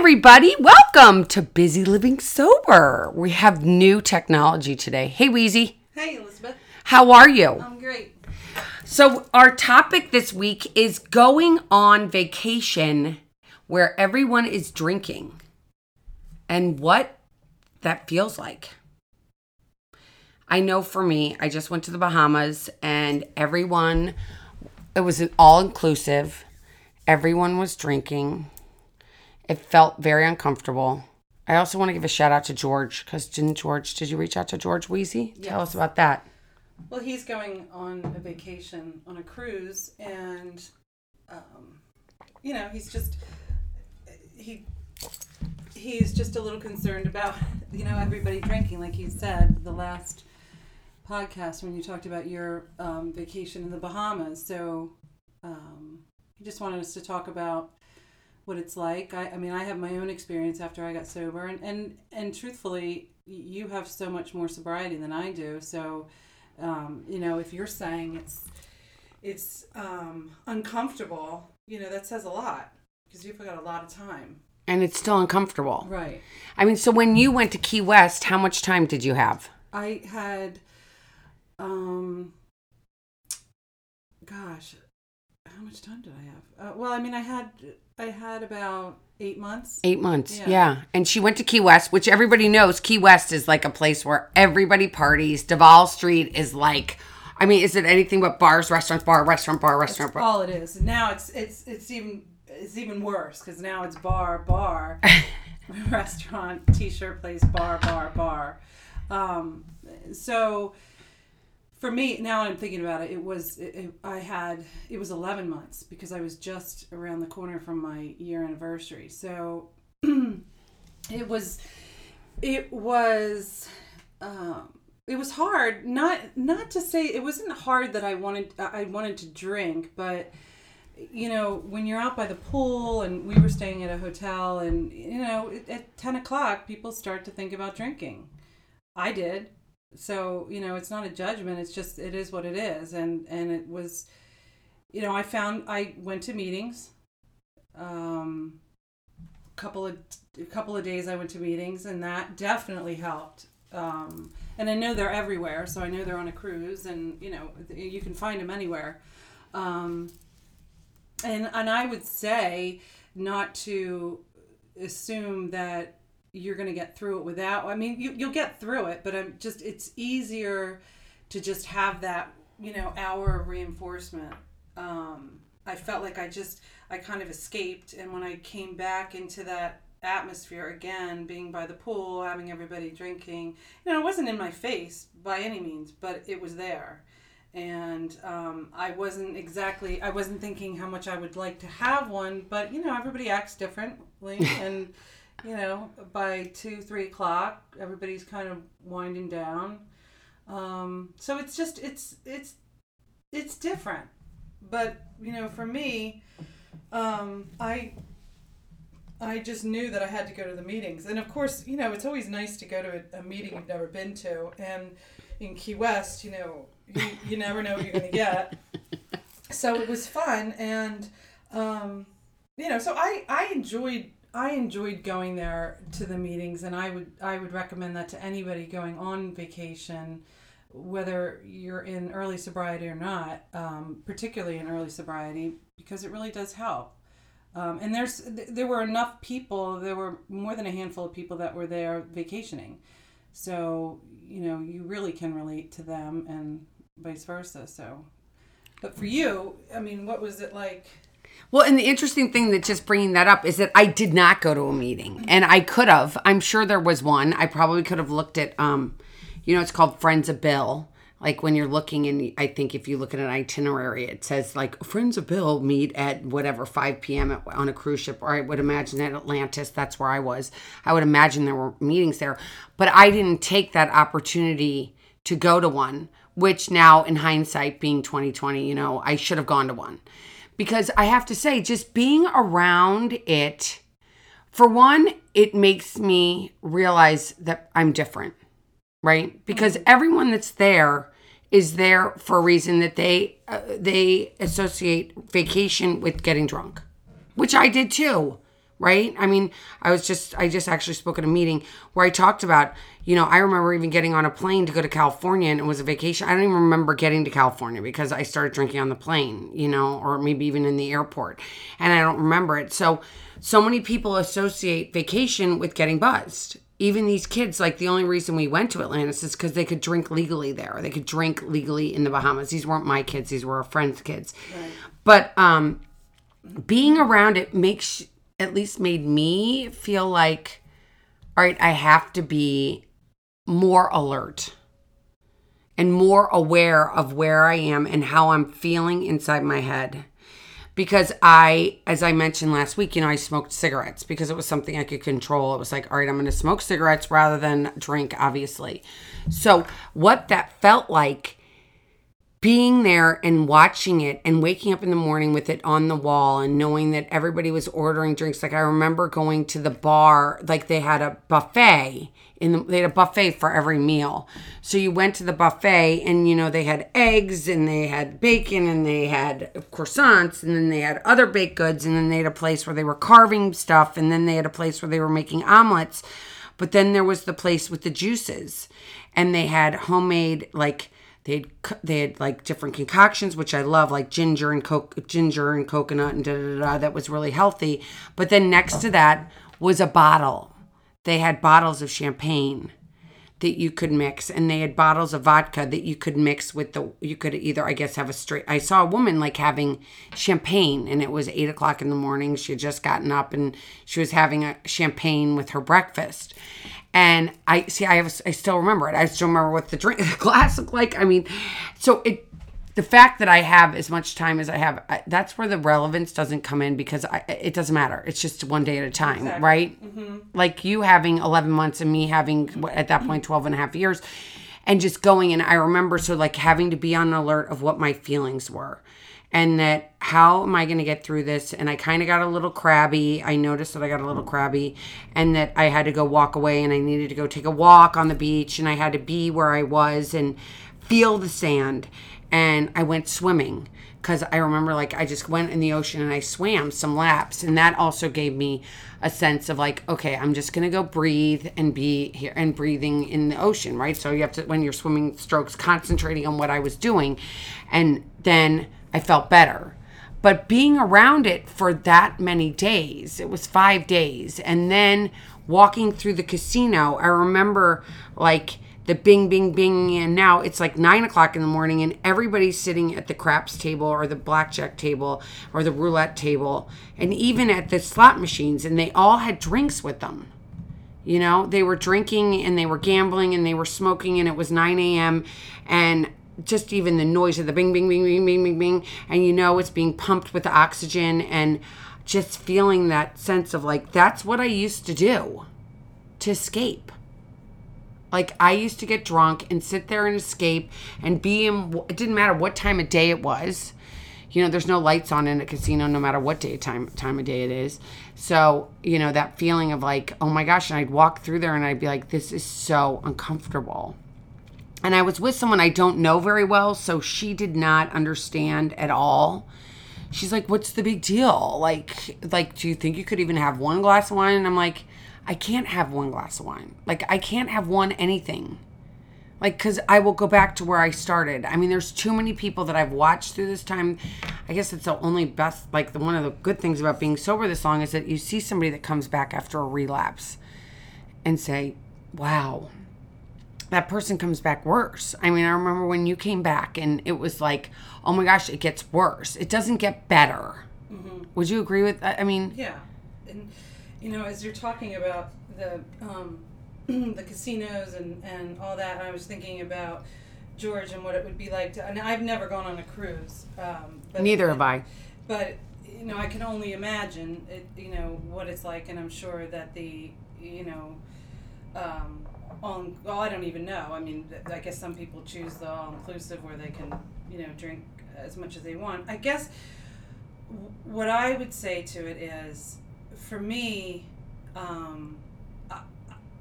Everybody. Welcome to Busy Living Sober. We have new technology today. Hey, Wheezy. Hey, Elizabeth. How are you? I'm great. So, our topic this week is going on vacation where everyone is drinking and what that feels like. I know for me, I just went to the Bahamas and everyone, it was an all inclusive. Everyone was drinking. It felt very uncomfortable. I also want to give a shout out to George because didn't George, did you reach out to George Wheezy? Tell us about that. Well, he's going on a vacation on a cruise, and um, you know, he's just he he's just a little concerned about you know everybody drinking, like you said the last podcast when you talked about your um, vacation in the Bahamas. So um, he just wanted us to talk about what it's like. I, I mean, I have my own experience after I got sober, and and and truthfully, you have so much more sobriety than I do. So, um, you know, if you're saying it's it's um, uncomfortable, you know, that says a lot because you've got a lot of time. And it's still uncomfortable. Right. I mean, so when you went to Key West, how much time did you have? I had, um, gosh, how much time did I have? Uh, well, I mean, I had I had about eight months. Eight months. Yeah. Yeah. And she went to Key West, which everybody knows Key West is like a place where everybody parties. Duval Street is like, I mean, is it anything but bars, restaurants, bar, restaurant, bar, restaurant, bar? all it is. Now it's it's it's even it's even worse because now it's bar bar, restaurant, t-shirt place, bar bar bar. Um, so for me now I'm thinking about it. It was it, it, I had it was 11 months because I was just around the corner from my year anniversary. So it was it was um, it was hard not not to say it wasn't hard that I wanted I wanted to drink but you know when you're out by the pool and we were staying at a hotel and you know at 10 o'clock people start to think about drinking I did so you know it's not a judgment it's just it is what it is. And and it was you know I found I went to meetings um couple of a couple of days I went to meetings and that definitely helped. Um, and I know they're everywhere so I know they're on a cruise and you know you can find them anywhere. Um, and and I would say not to assume that you're going to get through it without I mean you, you'll get through it but I'm just it's easier to just have that you know hour of reinforcement. Um, I felt like I just I kind of escaped and when I came back into that atmosphere again being by the pool having everybody drinking you know it wasn't in my face by any means but it was there. And um, I wasn't exactly I wasn't thinking how much I would like to have one but you know everybody acts differently and you know by two three o'clock everybody's kind of winding down. Um, so it's just it's it's it's different. But you know for me um, I I just knew that I had to go to the meetings. And of course you know it's always nice to go to a, a meeting you've never been to. And in Key West you know you, you never know what you're gonna get. So it was fun. And um, you know so I I enjoyed I enjoyed going there to the meetings and I would I would recommend that to anybody going on vacation whether you're in early sobriety or not um, particularly in early sobriety because it really does help. Um, and there's there were enough people there were more than a handful of people that were there vacationing. So you know you really can relate to them and vice versa so. But for you i mean what was it like Well, and the interesting thing that just bringing that up is that I did not go to a meeting, and I could have. I'm sure there was one. I probably could have looked at, um, you know, it's called Friends of Bill. Like when you're looking, and I think if you look at an itinerary, it says like Friends of Bill meet at whatever 5 p.m. At, on a cruise ship, or I would imagine at Atlantis. That's where I was. I would imagine there were meetings there, but I didn't take that opportunity to go to one. Which now, in hindsight, being 2020, you know, I should have gone to one because I have to say, just being around it, for one, it makes me realize that I'm different, right? Because everyone that's there is there for a reason that they uh, they associate vacation with getting drunk, which I did too. Right? I mean, I was just I just actually spoke at a meeting where I talked about, you know, I remember even getting on a plane to go to California and it was a vacation. I don't even remember getting to California because I started drinking on the plane, you know, or maybe even in the airport. And I don't remember it. So so many people associate vacation with getting buzzed. Even these kids, like the only reason we went to Atlantis is because they could drink legally there. They could drink legally in the Bahamas. These weren't my kids; these were our friends' kids. Right. But um, being around it makes at least made me feel like all right i have to be more alert and more aware of where i am and how i'm feeling inside my head. Because i as i mentioned last week you know i smoked cigarettes because it was something i could control. It was like all right i'm going to smoke cigarettes rather than drink obviously. So what that felt like being there and watching it and waking up in the morning with it on the wall and knowing that everybody was ordering drinks. Like i remember going to the bar like they had a buffet in the, they had a buffet for every meal. So you went to the buffet and you know they had eggs and they had bacon and they had croissants and then they had other baked goods and then they had a place where they were carving stuff and then they had a place where they were making omelets. But then there was the place with the juices and they had homemade like they had they had like different concoctions, which I love, like ginger and coke, ginger and coconut, and da da da. That was really healthy. But then next to that was a bottle. They had bottles of champagne that you could mix, and they had bottles of vodka that you could mix with the. You could either, I guess, have a straight. I saw a woman like having champagne, and it was eight o'clock in the morning. She had just gotten up, and she was having a champagne with her breakfast and I see I have I still remember it. I still remember what the drink the glass looked like. I mean, so it the fact that I have as much time as I have, I, that's where the relevance doesn't come in because I, it doesn't matter. It's just one day at a time, exactly. right? Mm-hmm. Like you having 11 months and me having at that point 12 and a half years and just going and I remember so like having to be on alert of what my feelings were and that how am I going to get through this? And I kind of got a little crabby. I noticed that I got a little crabby and that I had to go walk away and I needed to go take a walk on the beach and I had to be where I was and feel the sand. And I went swimming because I remember like I just went in the ocean and I swam some laps. And that also gave me a sense of like, okay, I'm just going to go breathe and be here and breathing in the ocean, right? So you have to, when you're swimming strokes, concentrating on what I was doing. And then I felt better. But being around it for that many days, it was five days, and then walking through the casino, I remember like the bing, bing, bing, and now it's like nine o'clock in the morning, and everybody's sitting at the craps table or the blackjack table or the roulette table, and even at the slot machines, and they all had drinks with them. You know, they were drinking and they were gambling and they were smoking, and it was 9 a.m. And just even the noise of the bing, bing, bing, bing, bing, bing, bing, and you know it's being pumped with oxygen and just feeling that sense of like, that's what I used to do to escape. Like I used to get drunk and sit there and escape and be in, it didn't matter what time of day it was. You know, there's no lights on in a casino no matter what day time time of day it is. So, you know, that feeling of like, oh my gosh, and I'd walk through there and I'd be like, this is so uncomfortable and I was with someone I don't know very well, so she did not understand at all. She's like, "What's the big deal? Like, like, do you think you could even have one glass of wine?" And I'm like, "I can't have one glass of wine. Like, I can't have one anything. Like, cause I will go back to where I started. I mean, there's too many people that I've watched through this time. I guess it's the only best, like, the one of the good things about being sober this long is that you see somebody that comes back after a relapse, and say, "Wow." That person comes back worse. I mean, I remember when you came back and it was like, oh my gosh, it gets worse. It doesn't get better. Mm-hmm. Would you agree with that? I mean, yeah. And, you know, as you're talking about the, um, the casinos and, and all that, I was thinking about George and what it would be like to, and I've never gone on a cruise. Um, but, Neither have I. But, you know, I can only imagine it, you know, what it's like, and I'm sure that the, you know, um, all well, I don't even know. I mean, I guess some people choose the all inclusive where they can, you know, drink as much as they want. I guess what I would say to it is, for me, um,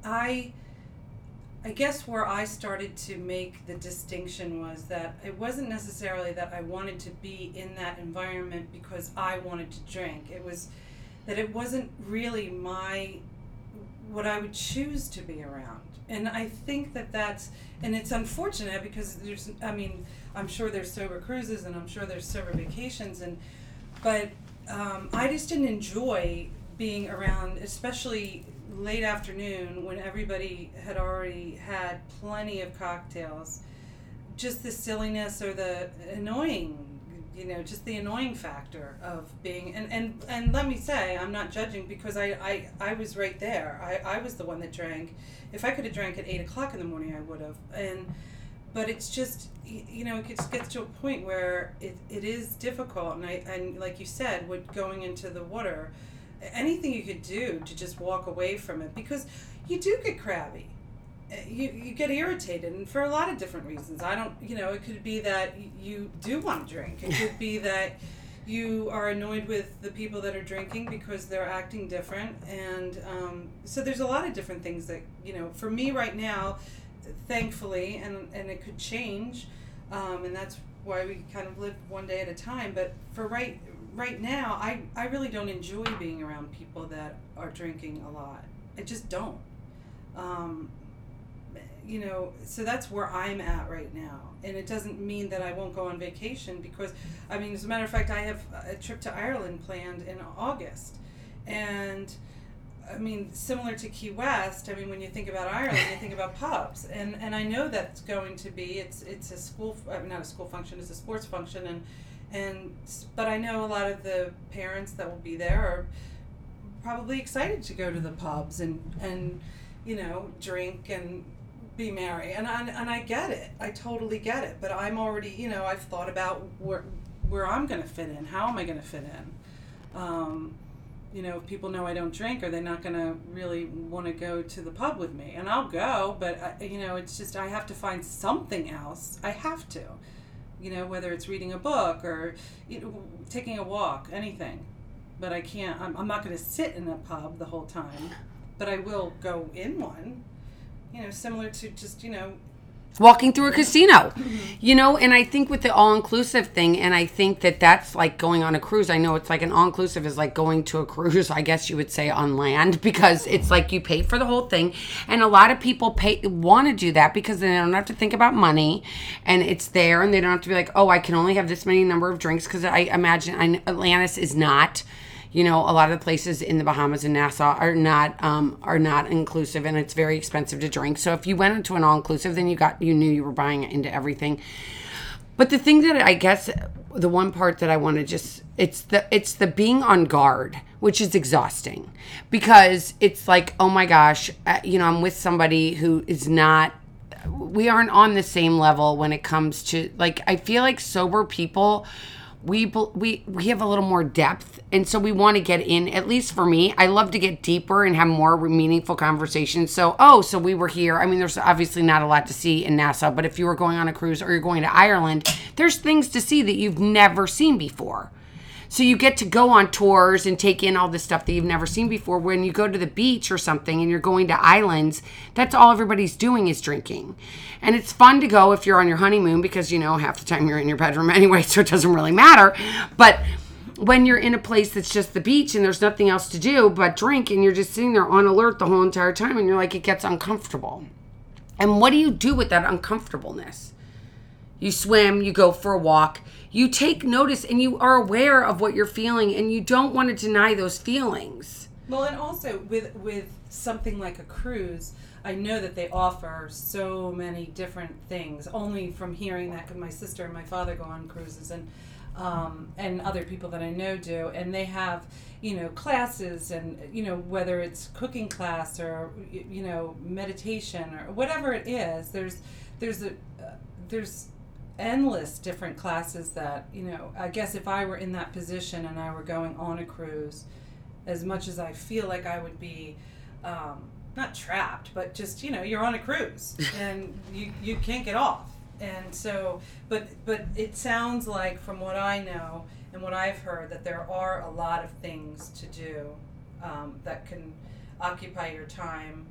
I, I guess where I started to make the distinction was that it wasn't necessarily that I wanted to be in that environment because I wanted to drink. It was that it wasn't really my what I would choose to be around. And I think that that's and it's unfortunate because there's I mean I'm sure there's sober cruises and I'm sure there's sober vacations and but um, I just didn't enjoy being around, especially late afternoon when everybody had already had plenty of cocktails. Just the silliness or the annoying, you know, just the annoying factor of being and and, and let me say, I'm not judging because I, I, I was right there. I, I was the one that drank. If I could have drank at eight o'clock in the morning, I would have. And but it's just you know it just gets to a point where it, it is difficult and I and like you said with going into the water anything you could do to just walk away from it because you do get crabby you, you get irritated and for a lot of different reasons i don't you know it could be that you do want to drink it could be that you are annoyed with the people that are drinking because they're acting different and um, so there's a lot of different things that you know for me right now thankfully and, and it could change um, and that's why we kind of live one day at a time but for right right now, I, I really don't enjoy being around people that are drinking a lot. I just don't. Um, you know, so that's where I'm at right now. And it doesn't mean that I won't go on vacation because, I mean, as a matter of fact, I have a trip to Ireland planned in August. And, I mean, similar to Key West, I mean, when you think about Ireland, you think about pubs. And, and I know that's going to be, it's, it's a school, mean, not a school function, it's a sports function. And, and but I know a lot of the parents that will be there are probably excited to go to the pubs and and you know drink and be merry and I, and I get it. I totally get it. But I'm already you know I've thought about where where I'm gonna fit in. How am I gonna fit in? Um, you know if people know I don't drink are they not gonna really want to go to the pub with me? And I'll go but I, you know it's just I have to find something else. I have to. You know, whether it's reading a book or you know, taking a walk, anything. But I can't, I'm, I'm not going to sit in a pub the whole time, but I will go in one, you know, similar to just, you know, walking through a casino. Mm-hmm. You know and i think with the all-inclusive thing and i think that that's like going on a cruise i know it's like an all-inclusive is like going to a cruise i guess you would say on land because it's like you pay for the whole thing and a lot of people pay want to do that because they don't have to think about money and it's there and they don't have to be like oh i can only have this many number of drinks because i imagine I, atlantis is not you know a lot of the places in the bahamas and nassau are not um, are not inclusive and it's very expensive to drink. So if you went into an all-inclusive then you got you knew you were buying into everything. But the thing that i guess the one part that i want to just it's the it's the being on guard which is exhausting. Because it's like oh my gosh uh, you know i'm with somebody who is not we aren't on the same level when it comes to like i feel like sober people we we we have a little more depth and so we want to get in at least for me i love to get deeper and have more meaningful conversations. So oh so we were here i mean there's obviously not a lot to see in nassau but if you were going on a cruise or you're going to ireland there's things to see that you've never seen before so you get to go on tours and take in all this stuff that you've never seen before. When you go to the beach or something and you're going to islands, that's all everybody's doing is drinking. And it's fun to go if you're on your honeymoon because, you know, half the time you're in your bedroom anyway, so it doesn't really matter. But when you're in a place that's just the beach and there's nothing else to do but drink and you're just sitting there on alert the whole entire time and you're like, it gets uncomfortable. And what do you do with that uncomfortableness? You swim, you go for a walk, you take notice and you are aware of what you're feeling and you don't want to deny those feelings. Well, and also with with something like a cruise, I know that they offer so many different things. Only from hearing that, my sister and my father go on cruises, and um, and other people that I know do, and they have you know classes, and you know whether it's cooking class or you know meditation or whatever it is. There's there's a uh, there's endless different classes that you know i guess if i were in that position and i were going on a cruise as much as i feel like i would be um, not trapped but just you know you're on a cruise and you, you can't get off. And so but but it sounds like from what i know and what i've heard that there are a lot of things to do um, that can occupy your time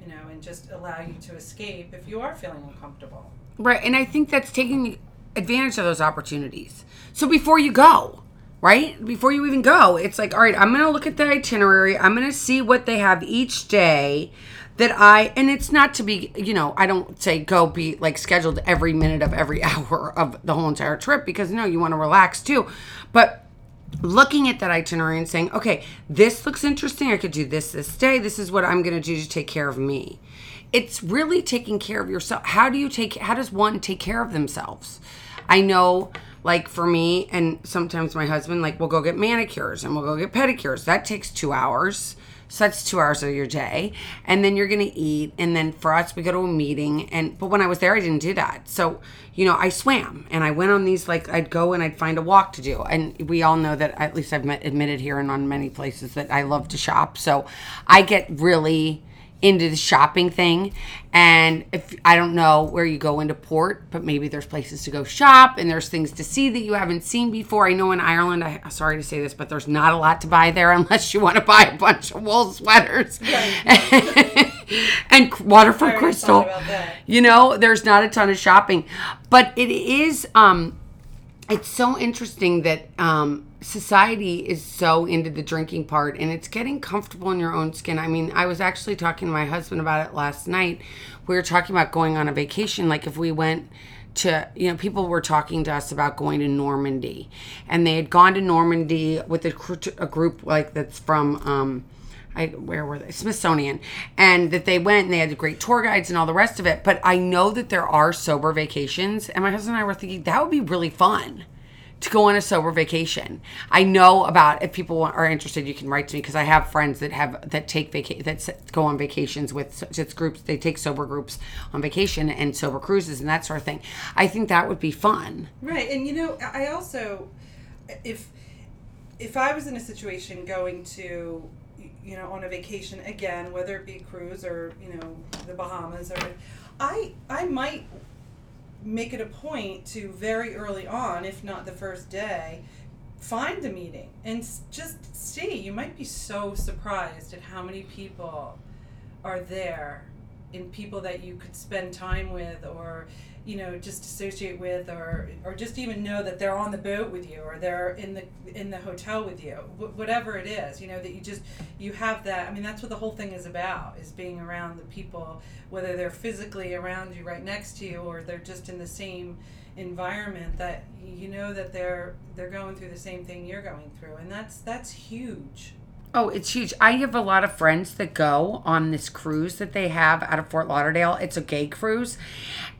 you know and just allow you to escape if you are feeling uncomfortable Right. And I think that's taking advantage of those opportunities. So before you go, right? Before you even go, it's like, all right, I'm going to look at the itinerary. I'm going to see what they have each day that I, and it's not to be, you know, I don't say go be like scheduled every minute of every hour of the whole entire trip because no, you want to relax too. But looking at that itinerary and saying, okay, this looks interesting. I could do this this day. This is what I'm going to do to take care of me. It's really taking care of yourself. How do you take, how does one take care of themselves? I know like for me and sometimes my husband like we'll go get manicures and we'll go get pedicures. That takes two hours. So that's two hours of your day. And then you're gonna eat. And then for us we go to a meeting. And but when i was there i didn't do that. So you know i swam and i went on these like i'd go and i'd find a walk to do. And we all know that at least i've admitted here and on many places that i love to shop. So i get really into the shopping thing. And if I don't know where you go into port, but maybe there's places to go shop and there's things to see that you haven't seen before. I know in Ireland, I am sorry to say this, but there's not a lot to buy there unless you want to buy a bunch of wool sweaters and Waterford Crystal. You know, there's not a ton of shopping, but it is. um it's so interesting that um, society is so into the drinking part and it's getting comfortable in your own skin. I mean, I was actually talking to my husband about it last night. We were talking about going on a vacation. Like, if we went to, you know, people were talking to us about going to Normandy and they had gone to Normandy with a, a group like that's from, um, I, where were they? Smithsonian. And that they went and they had the great tour guides and all the rest of it. But I know that there are sober vacations. And my husband and I were thinking that would be really fun to go on a sober vacation. I know about if people are interested, you can write to me because I have friends that have that take vaca- that go on vacations with just groups. They take sober groups on vacation and sober cruises and that sort of thing. I think that would be fun. Right, and you know, I also if if I was in a situation going to you know, on a vacation again, whether it be a cruise or you know the Bahamas, or I I might make it a point to very early on, if not the first day, find the meeting and just see. You might be so surprised at how many people are there, in people that you could spend time with, or you know just associate with or or just even know that they're on the boat with you or they're in the in the hotel with you Wh- whatever it is you know that you just you have that i mean that's what the whole thing is about is being around the people whether they're physically around you right next to you or they're just in the same environment that you know that they're they're going through the same thing you're going through and that's that's huge Oh, it's huge. I have a lot of friends that go on this cruise that they have out of Fort Lauderdale. It's a gay cruise.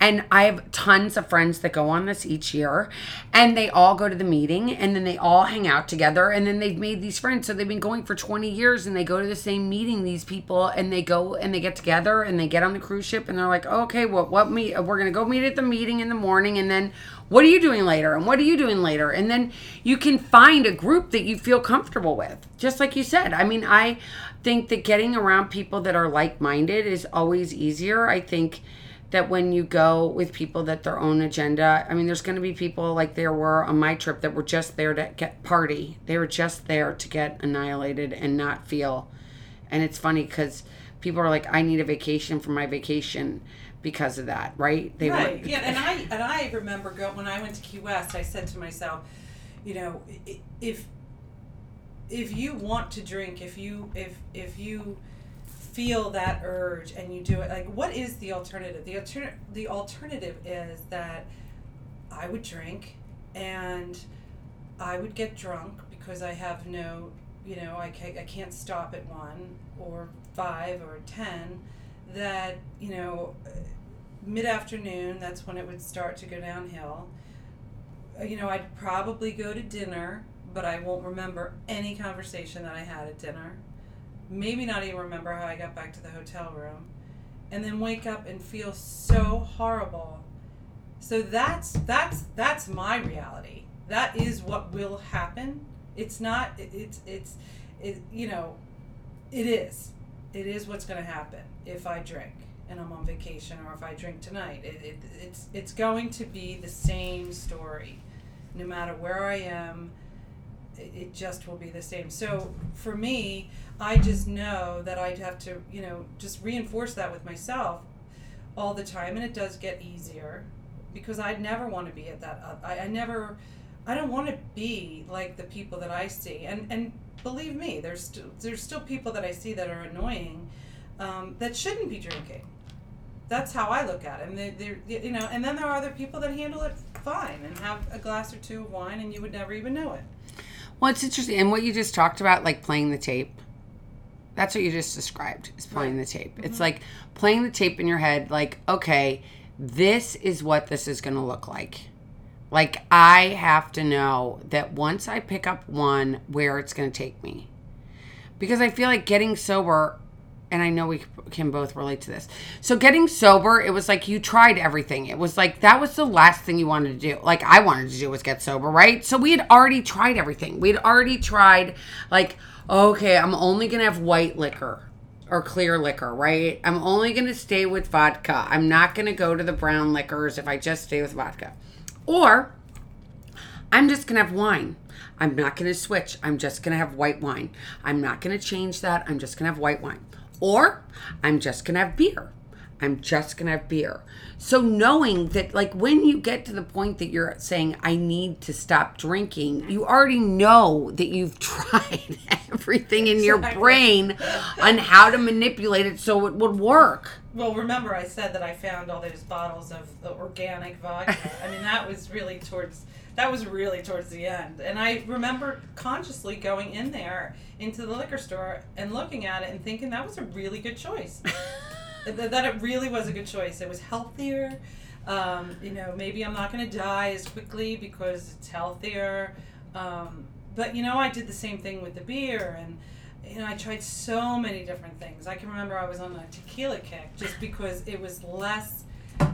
And I have tons of friends that go on this each year. And they all go to the meeting and then they all hang out together. And then they've made these friends. So they've been going for 20 years and they go to the same meeting, these people, and they go and they get together and they get on the cruise ship and they're like, oh, okay, well, what? We're going to go meet at the meeting in the morning. And then what are you doing later? And what are you doing later? And then you can find a group that you feel comfortable with. Just like you said. I mean, I think that getting around people that are like minded is always easier. I think that when you go with people that their own agenda, I mean, there's going to be people like there were on my trip that were just there to get party. They were just there to get annihilated and not feel. And it's funny because people are like, I need a vacation from my vacation because of that, right? They right. Were, yeah, and I and I remember go, when I went to Key West, I said to myself, you know, if if you want to drink, if you if if you feel that urge and you do it, like what is the alternative? The alternative the alternative is that I would drink and I would get drunk because I have no, you know, I can't, I can't stop at one or five or ten. That you know, mid afternoon, that's when it would start to go downhill. Uh, you know, I'd probably go to dinner, but I won't remember any conversation that I had at dinner. Maybe not even remember how I got back to the hotel room. And then wake up and feel so horrible. So that's that's that's my reality. That is what will happen. It's not it's it's it, you know, it is. It is what's going to happen if I drink and I'm on vacation or if I drink tonight. It, it, it's, it's going to be the same story. No matter where I am, it, it just will be the same. So for me, I just know that I'd have to, you know, just reinforce that with myself all the time. And it does get easier because I'd never want to be at that. Uh, I, I never I don't want to be like the people that I see. And and believe me, there's still there's still people that I see that are annoying, um, that shouldn't be drinking. That's how I look at it. And they, they're you know, and then there are other people that handle it fine and have a glass or two of wine, and you would never even know it. Well, it's interesting, and what you just talked about, like playing the tape. That's what you just described is playing Right. the tape. It's mm-hmm. like playing the tape in your head, like, okay, this is what this is going to look like. Like, I have to know that once I pick up one, where it's going to take me. Because I feel like getting sober, and I know we can both relate to this. So, getting sober, it was like you tried everything. It was like that was the last thing you wanted to do. Like, I wanted to do was get sober, right? So, we had already tried everything. We'd already tried, like, okay, I'm only going to have white liquor or clear liquor, right? I'm only going to stay with vodka. I'm not going to go to the brown liquors if I just stay with vodka. Or I'm just going to have wine. I'm not going to switch. I'm just going to have white wine. I'm not going to change that. I'm just going to have white wine. Or I'm just going to have beer. I'm just going to have beer. So knowing that like when you get to the point that you're saying I need to stop drinking, you already know that you've tried everything in your brain on how to manipulate it so it would work. Well, remember I said that I found all those bottles of the organic vodka. I mean, that was really towards that was really towards the end. And I remember consciously going in there into the liquor store and looking at it and thinking that was a really good choice. that, it really was a good choice. It was healthier. Um, you know, maybe I'm not going to die as quickly because it's healthier. Um, but you know, I did the same thing with the beer and you know, I tried so many different things. I can remember I was on a tequila kick just because it was less,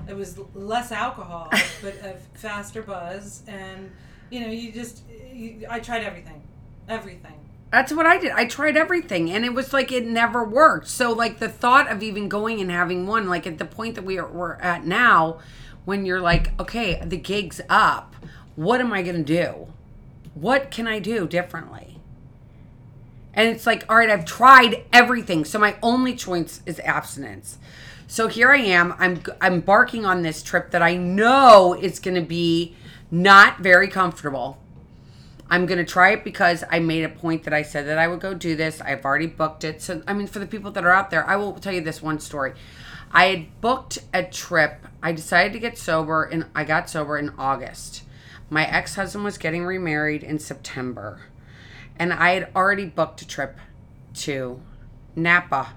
it was less alcohol, but a faster buzz, and you know, you just, you, I tried everything, everything. That's what I did. I tried everything and it was like it never worked. So like the thought of even going and having one, like at the point that we are we're at now, when you're like, okay, the gig's up, what am I gonna do? What can I do differently? And it's like, all right, I've tried everything. So my only choice is abstinence. So here I am. I'm I'm embarking on this trip that I know is going to be not very comfortable. I'm going to try it because I made a point that I said that I would go do this. I've already booked it. So I mean for the people that are out there, I will tell you this one story. I had booked a trip. I decided to get sober and I got sober in August. My ex-husband was getting remarried in September and I had already booked a trip to Napa.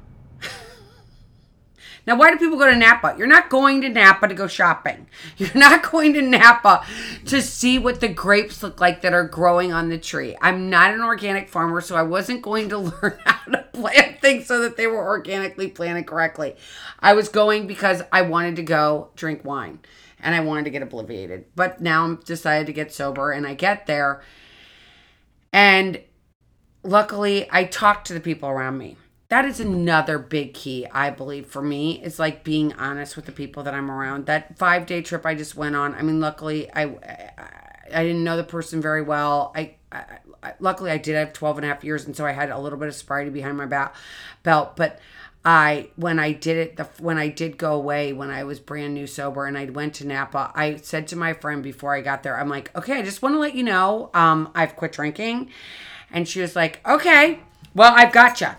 Now, why do people go to Napa? You're not going to Napa to go shopping. You're not going to Napa to see what the grapes look like that are growing on the tree. I'm not an organic farmer, so I wasn't going to learn how to plant things so that they were organically planted correctly. I was going because I wanted to go drink wine and I wanted to get obliviated. But now I'm decided to get sober and I get there and luckily, I talked to the people around me. That is another big key, I believe, for me, is like being honest with the people that I'm around. That five day trip I just went on, I mean, luckily, I, I, didn't know the person very well. I, I, I luckily I did have 12 and a half years, and so I had a little bit of sobriety behind my ba- belt. But I, when I did it, the when I did go away, when I was brand new sober, and I went to Napa, I said to my friend before I got there, I'm like, okay, I just want to let you know, um, I've quit drinking, and she was like, okay, well, I've got you.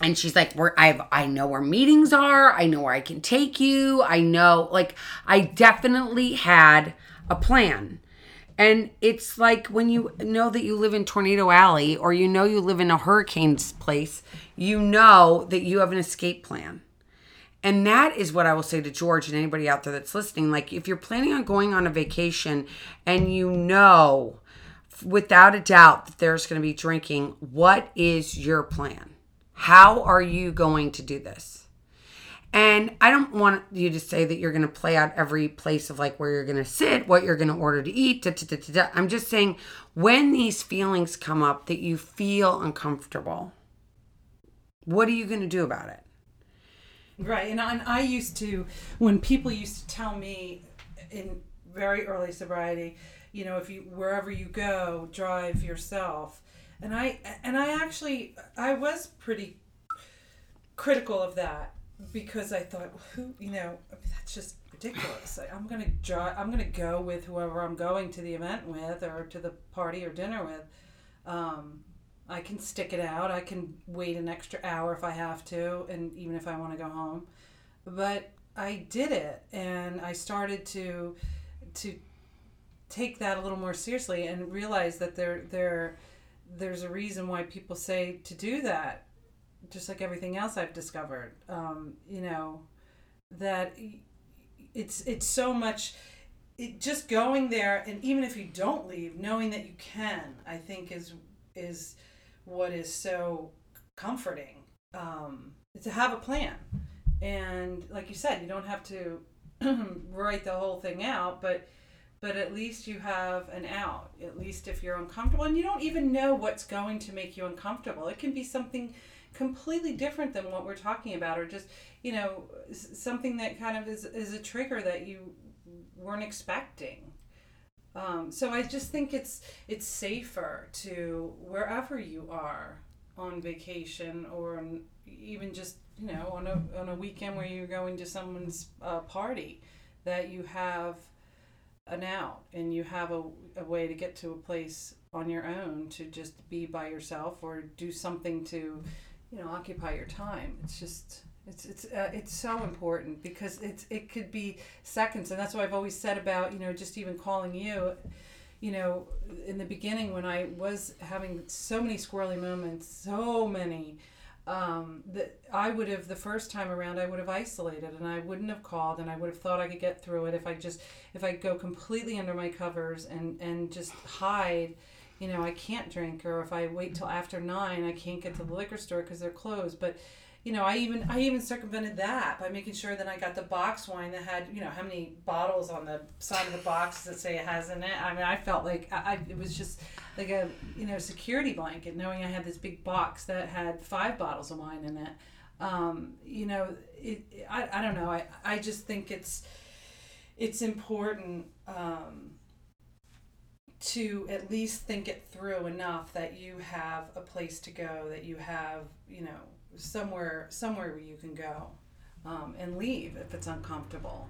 And she's like, "Where I've I know where meetings are. I know where I can take you. I know like I definitely had a plan." And it's like when you know that you live in Tornado Alley or you know you live in a hurricane's place, you know that you have an escape plan. And that is what I will say to George and anybody out there that's listening. Like, if you're planning on going on a vacation and you know without a doubt that there's going to be drinking, what is your plan? How are you going to do this? And I don't want you to say that you're going to play out every place of like where you're going to sit, what you're going to order to eat. Da, da, da. I'm just saying when these feelings come up that you feel uncomfortable, what are you going to do about it? Right, and I, and I used to when people used to tell me in very early sobriety, you know, if you wherever you go, drive yourself. And I and I actually I was pretty critical of that because I thought, who, you know, that's just ridiculous. I, I'm gonna draw. I'm gonna go with whoever I'm going to the event with, or to the party or dinner with. Um, I can stick it out. I can wait an extra hour if I have to, and even if I want to go home. But I did it, and I started to to take that a little more seriously and realize that there there there's a reason why people say to do that. Just like everything else I've discovered, um, you know, that it's it's so much. It, just going there, and even if you don't leave, knowing that you can, I think is is what is so comforting um, to have a plan. And like you said, you don't have to write the whole thing out, but but at least you have an out. At least if you're uncomfortable, and you don't even know what's going to make you uncomfortable. It can be something completely different than what we're talking about, or just you know something that kind of is is a trigger that you weren't expecting. Um, so I just think it's it's safer to wherever you are on vacation or on, even just you know on a on a weekend where you're going to someone's uh, party that you have an out and you have a, a way to get to a place on your own to just be by yourself or do something to you know occupy your time it's just it's it's uh, it's so important because it's it could be seconds, and that's what I've always said about you know just even calling you. You know, in the beginning when I was having so many squirrely moments, so many, um, that I would have the first time around I would have isolated and I wouldn't have called and I would have thought I could get through it if I just if I go completely under my covers and and just hide you know I can't drink or if I wait till after nine I can't get to the liquor store because they're closed. But you know, I even I even circumvented that by making sure that I got the box wine that had you know how many bottles on the side of the box that say it has in it. I mean, I felt like I, it was just like a you know security blanket, knowing I had this big box that had five bottles of wine in it. Um, you know, it, I, I don't know. I, I just think it's it's important um, to at least think it through enough that you have a place to go, that you have you know somewhere somewhere where you can go um, and leave if it's uncomfortable.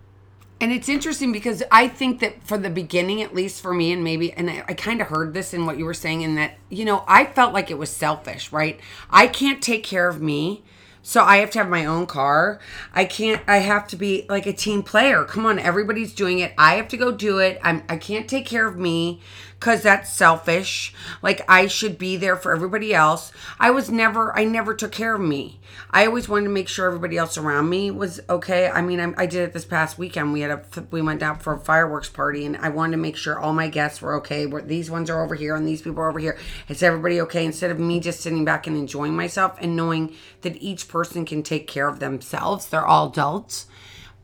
And it's interesting because I think that for the beginning, at least for me, and maybe, and I, I kind of heard this in what you were saying, in that, you know, I felt like it was selfish, right? I can't take care of me. So I have to have my own car. I can't, I have to be like a team player. Come on, everybody's doing it. I have to go do it. I'm, I can't take care of me because that's selfish. Like I should be there for everybody else. I was never, I never took care of me. I always wanted to make sure everybody else around me was okay. I mean, I, I did it this past weekend. We had a, we went out for a fireworks party, and I wanted to make sure all my guests were okay. Where these ones are over here, and these people are over here. Is everybody okay? Instead of me just sitting back and enjoying myself and knowing that each person can take care of themselves. They're all adults,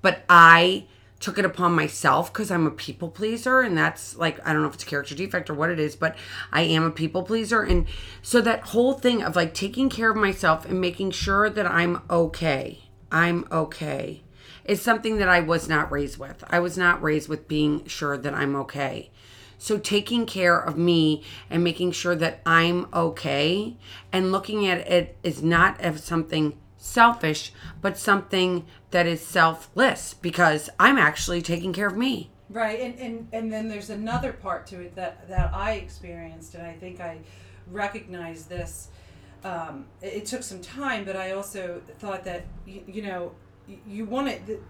but I took it upon myself because I'm a people pleaser. And that's like, I don't know if it's a character defect or what it is, but I am a people pleaser. And so that whole thing of like taking care of myself and making sure that I'm okay, I'm okay, is something that I was not raised with. I was not raised with being sure that I'm okay. So, taking care of me and making sure that I'm okay and looking at it is not as something selfish, but something that is selfless because I'm actually taking care of me. Right, and, and and then there's another part to it that that I experienced, and I think I recognized this. Um, it, it, took some time, but I also thought that you, you know you, want it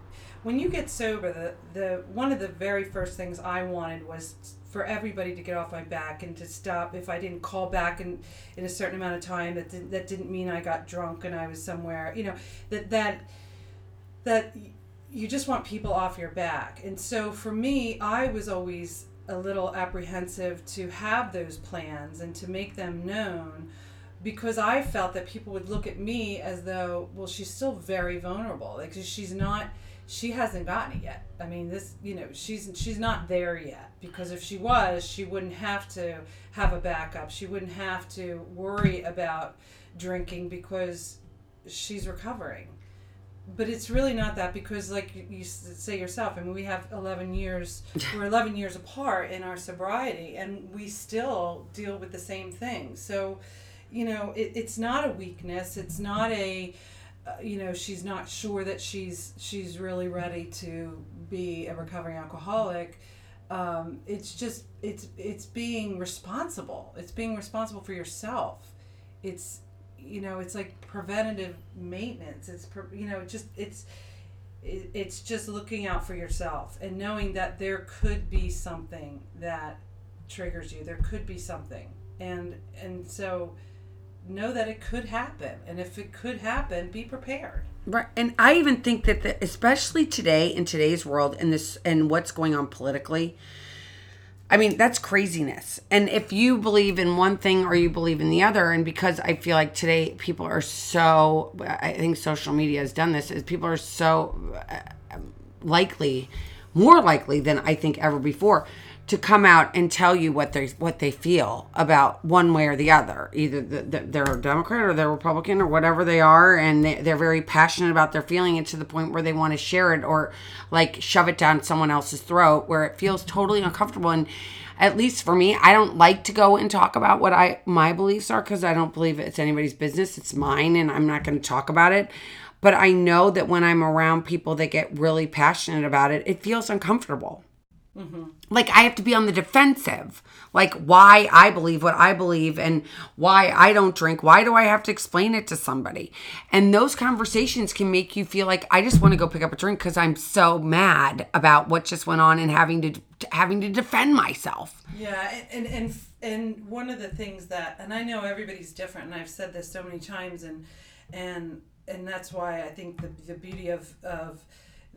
when you get sober. The the one of the very first things I wanted was for everybody to get off my back and to stop if I didn't call back in, in a certain amount of time that didn't, that didn't mean I got drunk and I was somewhere you know that that that you just want people off your back. And so for me I was always a little apprehensive to have those plans and to make them known because I felt that people would look at me as though well she's still very vulnerable. Like she's not she hasn't gotten it yet. I mean, this, you know, she's she's not there yet because if she was, she wouldn't have to have a backup. She wouldn't have to worry about drinking because she's recovering. But it's really not that because, like you say yourself, I mean, we have 11 years, we're 11 years apart in our sobriety, and we still deal with the same thing. So, you know, it, it's not a weakness. It's not a, uh, you know she's not sure that she's she's really ready to be a recovering alcoholic. Um, it's just it's it's being responsible. It's being responsible for yourself. It's you know it's like preventative maintenance. It's you know just it's it, it's just looking out for yourself and knowing that there could be something that triggers you. There could be something. And and so know that it could happen and if it could happen be prepared Right, and I even think that, the, especially today in today's world, and this and what's going on politically, I mean that's craziness. And if you believe in one thing or you believe in the other, and because I feel like today people are so, I think social media has done this, is people are so uh, likely, more likely than I think ever before, to come out and tell you what they what they feel about one way or the other. Either the, the, they're a Democrat or they're Republican or whatever they are, and they, they're very passionate about their feeling, and to the point where they want to share it or like shove it down someone else's throat, where it feels totally uncomfortable. And at least for me, I don't like to go and talk about what I my beliefs are because I don't believe it's anybody's business. It's mine, and I'm not going to talk about it. But I know that when I'm around people that get really passionate about it, it feels uncomfortable. Mm-hmm. Like I have to be on the defensive, like why I believe what I believe and why I don't drink. Why do I have to explain it to somebody? And those conversations can make you feel like I just want to go pick up a drink because I'm so mad about what just went on and having to having to defend myself. Yeah, and, and and and one of the things that, and I know everybody's different, and I've said this so many times, and and and that's why I think the the beauty of of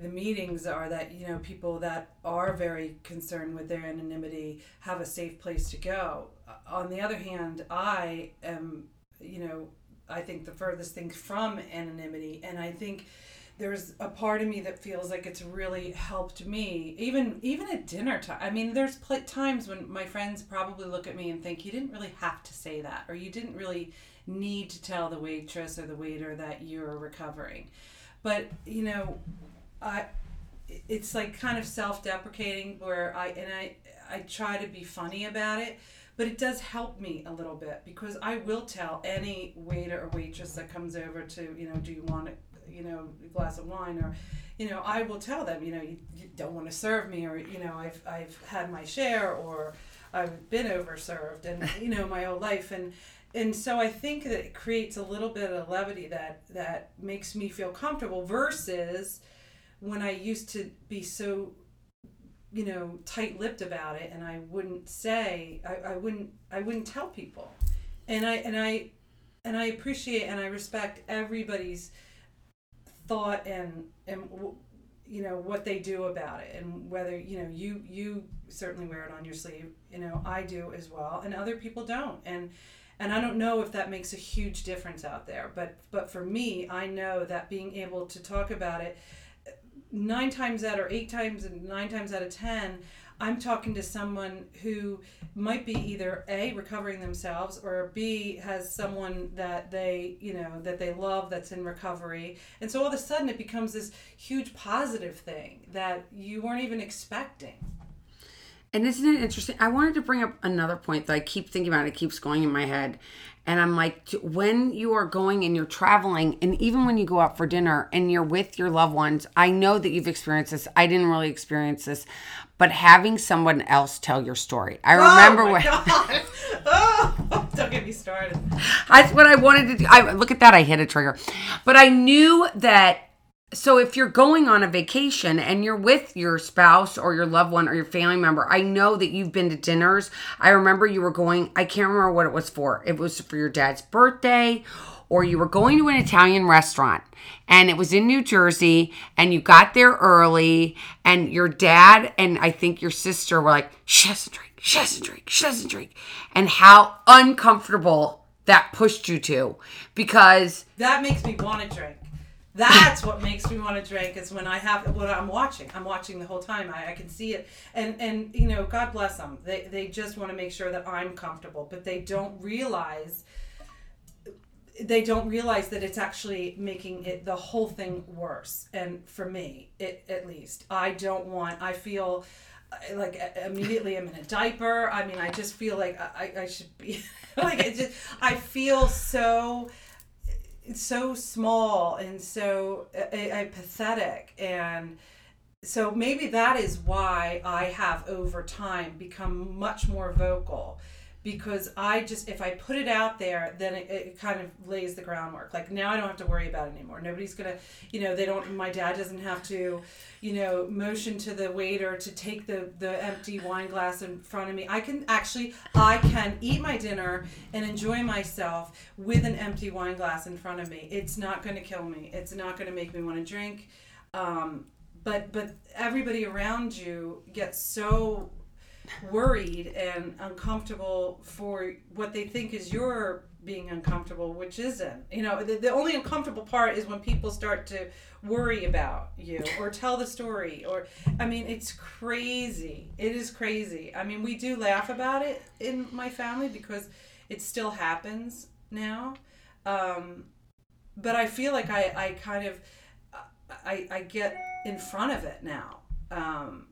the meetings are that you know people that are very concerned with their anonymity have a safe place to go. Uh, on the other hand, I am, you know, I think the furthest thing from anonymity, and I think there's a part of me that feels like it's really helped me even even at dinner time i mean there's pl- times when my friends probably look at me and think you didn't really have to say that or you didn't really need to tell the waitress or the waiter that you're recovering but you know i it's like kind of self-deprecating where i and i i try to be funny about it but it does help me a little bit because I will tell any waiter or waitress that comes over to, you know, do you want a, you know, a glass of wine or, you know, I will tell them, you know, you, you don't want to serve me or, you know, I've, I've had my share or I've been overserved and, you know, my whole life. And, and so I think that it creates a little bit of levity that, that makes me feel comfortable versus when I used to be so you know tight-lipped about it and i wouldn't say I, I wouldn't i wouldn't tell people. And i and i and i appreciate and i respect everybody's thought and and you know what they do about it and whether you know you you certainly wear it on your sleeve you know i do as well and other people don't. And and i don't know if that makes a huge difference out there but but for me i know that being able to talk about it nine times out or eight times and nine times out of ten i'm talking to someone who might be either a recovering themselves or b has someone that they you know that they love that's in recovery and so all of a sudden it becomes this huge positive thing that you weren't even expecting And isn't it interesting? I wanted to bring up another point that I keep thinking about. It keeps going in my head. And I'm like, when you are going and you're traveling, and even when you go out for dinner and you're with your loved ones, I know that you've experienced this. I didn't really experience this, but having someone else tell your story. I oh remember oh my when. Oh, don't get me started That's what I wanted to do. I look at that. I hit a trigger, but I knew that. So if you're going on a vacation and you're with your spouse or your loved one or your family member, I know that you've been to dinners. I remember you were going. I can't remember what it was for. It was for your dad's birthday. Or you were going to an Italian restaurant and it was in New Jersey and you got there early and your dad and I think your sister were like, she doesn't drink, she doesn't drink, she doesn't drink. And how uncomfortable that pushed you to because that makes me want to drink. That's what makes me want to drink is when I have what I'm watching. I'm watching the whole time. I, I can see it, and and you know, God bless them. They they just want to make sure that I'm comfortable, but they don't realize they don't realize that it's actually making it the whole thing worse. And for me, it at least, I don't want. I feel uh, like immediately I'm in a diaper. I mean, I just feel like I, I should be like it just. I feel so so small and so uh, uh, pathetic. And so maybe that is why I have over time become much more vocal because I just if I put it out there then it, it, kind of lays the groundwork. Like now I don't have to worry about it anymore. Nobody's gonna you know they don't my dad doesn't have to you know motion to the waiter to take the the empty wine glass in front of me. I can actually I can eat my dinner and enjoy myself with an empty wine glass in front of me. It's not gonna kill me. It's not gonna make me want to drink. Um, but but everybody around you gets so worried and uncomfortable for what they think is your being uncomfortable which isn't. You know the, the only uncomfortable part is when people start to worry about you or tell the story or i mean it's crazy. It is crazy. I mean we do laugh about it in my family because it still happens now. Um, but i feel like i, I kind of I, I get in front of it now. Um,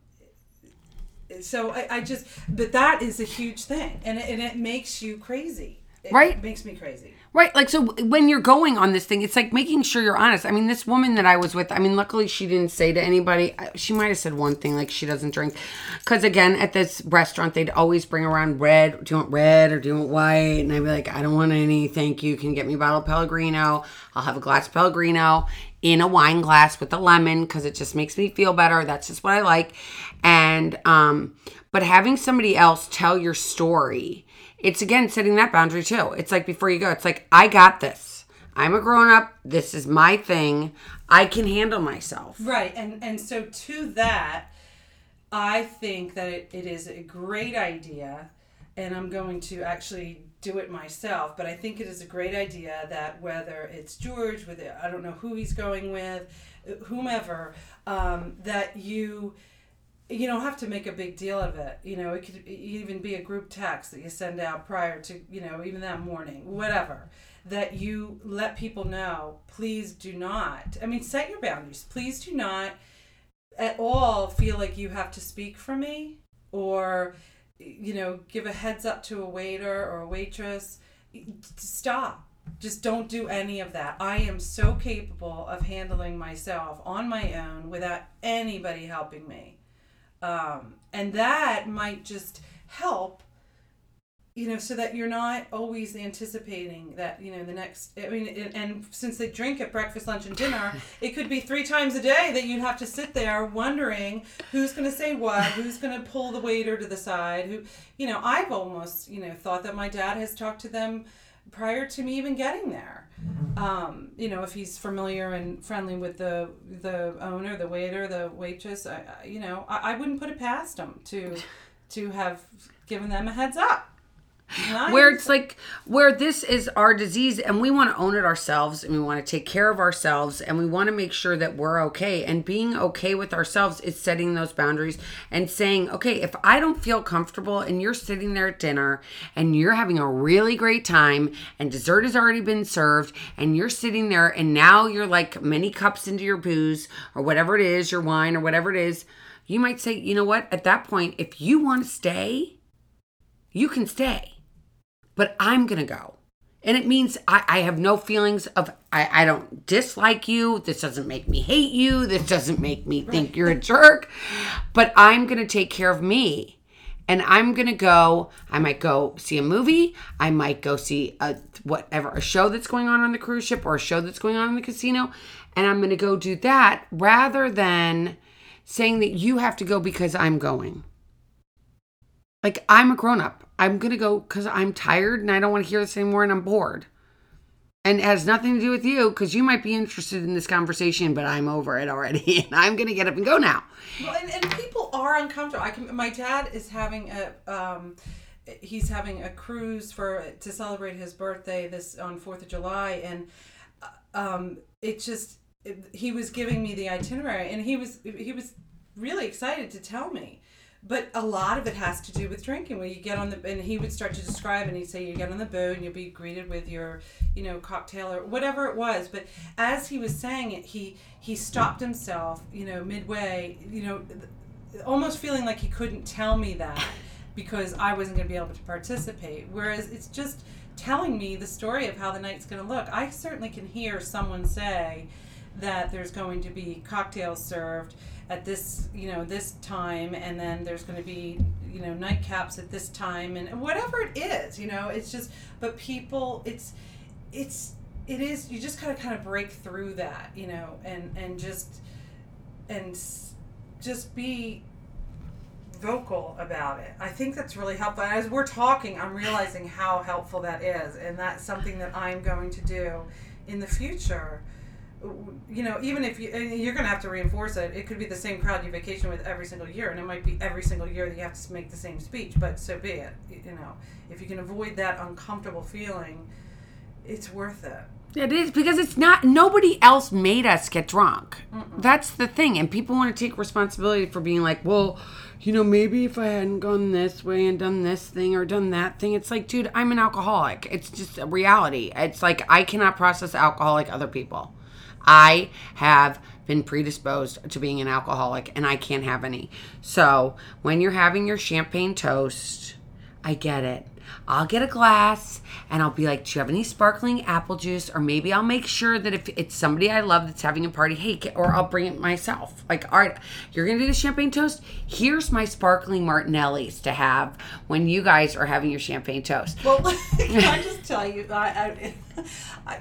so I, I just, but that is a huge thing, and it, and it makes you crazy. It right? Makes me crazy. Right. Like, so when you're going on this thing, it's like making sure you're honest. I mean, this woman that I was with, I mean, luckily she didn't say to anybody, she might have said one thing, like she doesn't drink. Because again, at this restaurant, they'd always bring around red. Do you want red or do you want white? And I'd be like, I don't want any. Thank you. Can you get me a bottle of Pellegrino? I'll have a glass of Pellegrino in a wine glass with a lemon because it just makes me feel better. That's just what I like. And, um, but having somebody else tell your story, it's again setting that boundary too. It's like before you go, it's like, I got this. I'm a grown up. This is my thing. I can handle myself. Right. And, and so to that, I think that it, it is a great idea. And I'm going to actually do it myself. But I think it is a great idea that whether it's George, with I don't know who he's going with, whomever, um, that you you don't have to make a big deal of it. You know, it could even be a group text that you send out prior to, you know, even that morning, whatever. That you let people know, please do not. I mean, set your boundaries. Please do not at all feel like you have to speak for me or you know, give a heads up to a waiter or a waitress. Stop. Just don't do any of that. I am so capable of handling myself on my own without anybody helping me. Um, and that might just help you know, so that you're not always anticipating that, you know, the next, I mean, and, and since they drink at breakfast, lunch, and dinner, it could be three times a day that you'd have to sit there wondering who's going to say what, who's going to pull the waiter to the side, who, you know, I've almost, you know, thought that my dad has talked to them prior to me even getting there. Um, you know, if he's familiar and friendly with the the owner, the waiter, the waitress, I, you know, I, I wouldn't put it past him to to have given them a heads up. Nice. Where it's like where this is our disease and we want to own it ourselves and we want to take care of ourselves and we want to make sure that we're okay. And being okay with ourselves is setting those boundaries and saying, okay, if I don't feel comfortable and you're sitting there at dinner and you're having a really great time and dessert has already been served and you're sitting there and now you're like many cups into your booze or whatever it is, your wine or whatever it is, you might say, you know what, at that point, if you want to stay, you can stay but I'm going to go. And it means I, I have no feelings of, I, I don't dislike you. This doesn't make me hate you. This doesn't make me think you're a jerk. But I'm going to take care of me. And I'm going to go, I might go see a movie. I might go see a whatever, a show that's going on on the cruise ship or a show that's going on in the casino. And I'm going to go do that rather than saying that you have to go because I'm going. Like, I'm a grown up. I'm going to go because I'm tired and I don't want to hear this anymore and I'm bored. And it has nothing to do with you because you might be interested in this conversation, but I'm over it already and I'm going to get up and go now. Well, and, and people are uncomfortable. I can, my dad is having a, um, he's having a cruise for, to celebrate his birthday this on 4th of July. And, uh, um, it just, it, he was giving me the itinerary and he was, he was really excited to tell me but a lot of it has to do with drinking. When you get on the and he would start to describe and he'd say you get on the boat and you'll be greeted with your you know cocktail or whatever it was. But as he was saying it he he stopped himself you know midway you know almost feeling like he couldn't tell me that because I wasn't going to be able to participate. Whereas it's just telling me the story of how the night's going to look. I certainly can hear someone say that there's going to be cocktails served at this you know this time and then there's going to be you know nightcaps at this time and whatever it is you know it's just but people it's it's it is you just of kind of break through that you know and and just and just be vocal about it. I think that's really helpful and as we're talking i'm realizing how helpful that is and that's something that i'm going to do in the future you know, even if you you're going to have to reinforce it, it could be the same crowd you vacation with every single year, and it might be every single year that you have to make the same speech, but so be it. You know, if you can avoid that uncomfortable feeling, it's worth it. It is because it's not nobody else made us get drunk. That's the thing, and people want to take responsibility for being like, well, you know, maybe if I hadn't gone this way and done this thing or done that thing, it's like, dude, I'm an alcoholic. It's just a reality. It's like I cannot process alcohol like other people. I have been predisposed to being an alcoholic and I can't have any. So when you're having your champagne toast, I get it. I'll get a glass and I'll be like, Do you have any sparkling apple juice? Or maybe I'll make sure that if it's somebody I love that's having a party, hey, or I'll bring it myself. Like, all right, you're going to do the champagne toast? Here's my sparkling Martinelli's to have when you guys are having your champagne toast. Well, can I just tell you, I, I, I,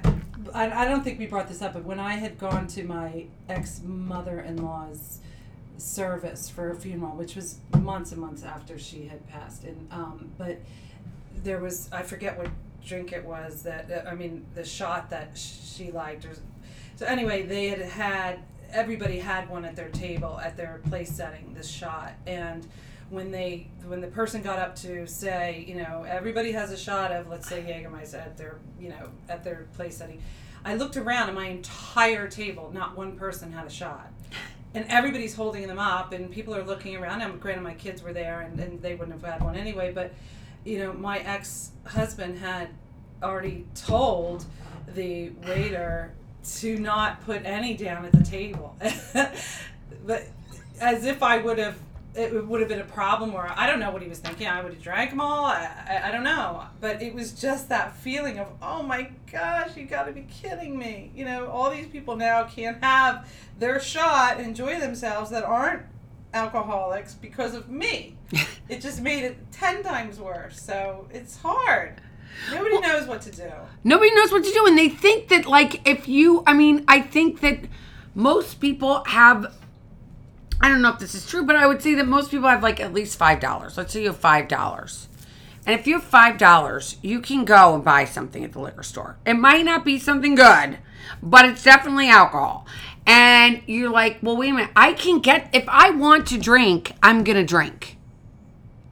I I don't think we brought this up, but when I had gone to my ex mother in law's service for a funeral, which was months and months after she had passed, and um, but there was I forget what drink it was that uh, I mean the shot that she liked, or so anyway they had had everybody had one at their table at their place setting this shot and when they when the person got up to say you know everybody has a shot of let's say Jägermeister at their you know at their place setting I looked around and my entire table not one person had a shot. And everybody's holding them up and people are looking around. And granted my kids were there and, and they wouldn't have had one anyway but you know my ex-husband had already told the waiter to not put any down at the table. But as if i would have it would have been a problem or i don't know what he was thinking. I would have drank them all. I, I, I don't know. But it was just that feeling of oh my gosh you got to be kidding me. You know all these people now can't have their shot enjoy themselves that aren't alcoholics because of me. It just made it 10 times worse. So it's hard. Nobody knows what to do. Nobody knows what to do, and they think that like if you, I mean, I think that most people have. I don't know if this is true, but I would say that most people have like at least five dollars. Let's say you have five dollars. And if you have five dollars, you can go and buy something at the liquor store. It might not be something good, but it's definitely alcohol. And you're like, well, wait a minute. I can get if I want to drink, I'm gonna drink.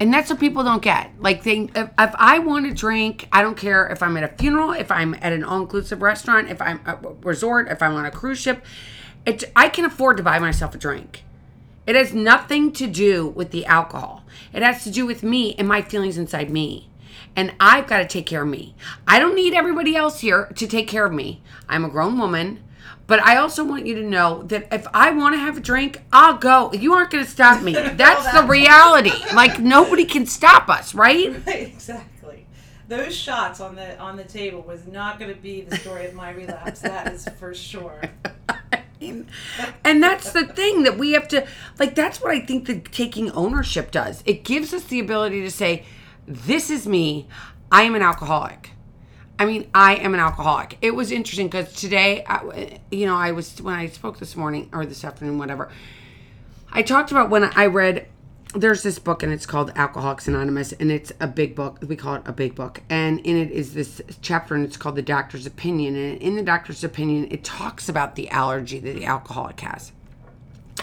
And that's what people don't get. Like they, if, if I want to drink, I don't care if I'm at a funeral, if I'm at an all-inclusive restaurant, if I'm a resort, if I'm on a cruise ship, it, I can afford to buy myself a drink. It has nothing to do with the alcohol. It has to do with me and my feelings inside me. And I've got to take care of me. I don't need everybody else here to take care of me. I'm a grown woman. But I also want you to know that if I want to have a drink, I'll go. You aren't going to stop me. That's the reality. Like nobody can stop us, right? Right, exactly. Those shots on the on the table was not going to be the story of my relapse. That is for sure. And that's the thing that we have to like that's what I think that taking ownership does. It gives us the ability to say this is me. I am an alcoholic. I mean, I am an alcoholic. It was interesting because today, I, you know, I was when I spoke this morning or this afternoon, whatever. I talked about when I read. There's this book and it's called Alcoholics Anonymous, and it's a big book. We call it a big book, and in it is this chapter, and it's called the Doctor's Opinion. And in the Doctor's Opinion, it talks about the allergy that the alcoholic has.